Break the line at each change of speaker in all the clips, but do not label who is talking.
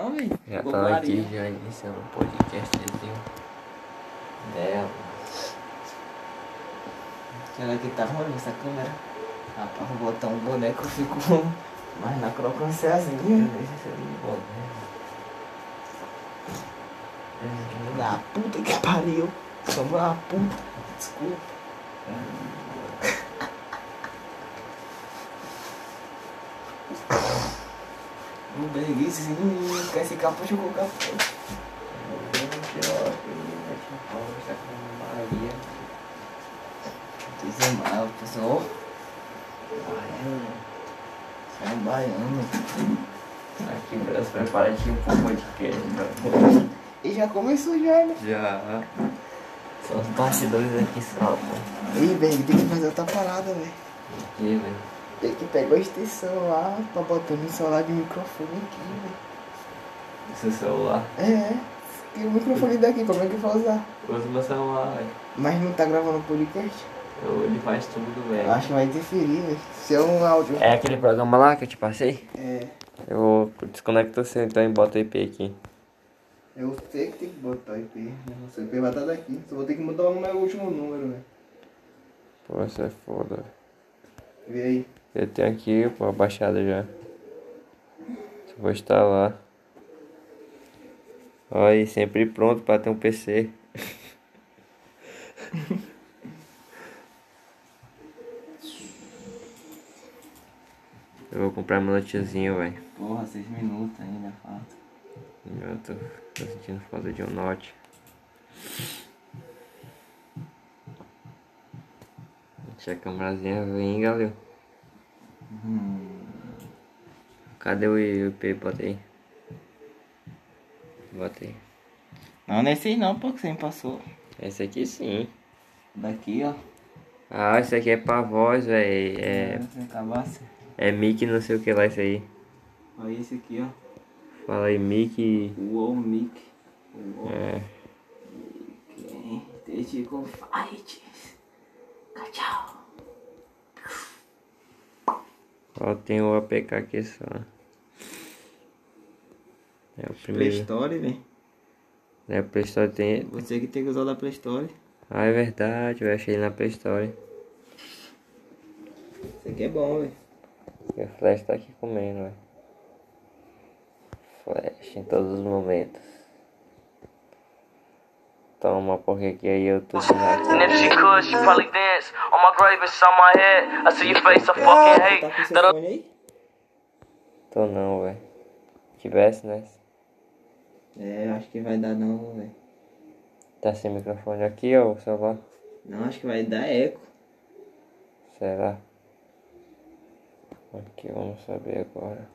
Não, velho.
Já tá aqui, já iniciando o podcastzinho dela.
Será que tá ruim essa câmera? Rapaz, vou botar um boneco, eu fico mais na crocância assim. Da puta que pariu. Sou uma puta. Desculpa. O breguice, quer esse capô, jogou o capô. Diz mal, pessoal. Baiano. Você é um baiano.
Aqui para os preparativos pro podcast.
E já começou já, né?
Já. São os bastidores aqui só, pô.
Ih, velho, tem que fazer outra parada, velho.
Aqui, velho.
Tem que pegar a extensão lá pra botar no celular de microfone aqui, velho.
Seu celular.
É, tem o microfone daqui, como é que eu vou usar?
Usa meu celular, velho.
Mas não tá gravando podcast?
Eu- Ele faz tudo,
Eu
velho.
acho que vai interferir, velho. Se é um áudio.
É aquele programa lá que eu te passei?
É,
Eu vou desconectar você então e bota o IP aqui.
eu sei que tem que botar o IP. né? O seu IP vai estar daqui. Só vou ter que mudar o meu último número, velho.
Pô, você é foda. velho.
Vê aí.
Eu tenho aqui, pô, baixada já. Só vou instalar. Olha aí, sempre pronto pra ter um PC. Eu vou comprar meu notezinho, velho.
Porra, seis minutos ainda falta.
Eu tô, tô sentindo falta de um note. Deixa a câmerazinha vir, galera. Cadê o IP? Bota aí. Bota aí.
Não, não é esse aí não, pô, que você me passou.
Esse aqui sim.
Daqui, ó.
Ah, esse aqui é pra voz, velho. É,
Se acabasse.
é mic não sei o que lá, isso aí.
Olha esse aqui, ó.
Fala aí, mic.
Uou, Mic. Uou.
É.
Desde com fight. Tchau.
Ó, tem o APK aqui só. É o
Play
primeiro.
Store, velho.
É, o Play Store tem.
Você que tem que usar o da Play Store.
Ah, é verdade, eu achei ele na Play Store.
Isso aqui é bom, velho.
O Flash tá aqui comendo, velho. Flash em todos os momentos. Toma, porque aqui aí eu tô de
And if she could, she probably dance. On my grave, it's on my head. I see your face, I fucking
Tá
hate.
com fone aí?
Tô não, velho. Tivesse, né?
É, acho que vai dar não, velho.
Tá sem microfone aqui, ó, o celular.
Não, acho que vai dar eco.
Será? Aqui, vamos saber agora.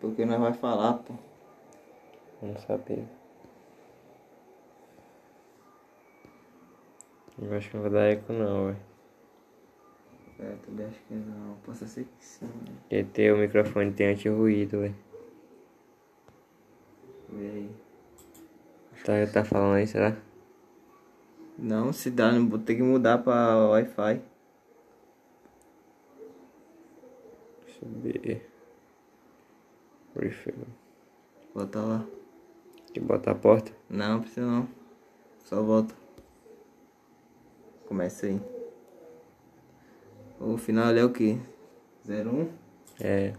Porque nós vai falar, pô.
Vamos saber. Eu acho que não vai dar eco não, velho.
É, também acho que não. Possa ser que sim, né?
Porque teu microfone tem anti-ruído, velho.
Vê aí.
Tá, tá falando aí, será?
Não, se dá, não vou ter que mudar pra Wi-Fi.
Deixa eu ver. Refill.
Volta lá.
Que bota a porta?
Não, precisa não. Só volta. Começa aí. O final é o quê? 01?
É.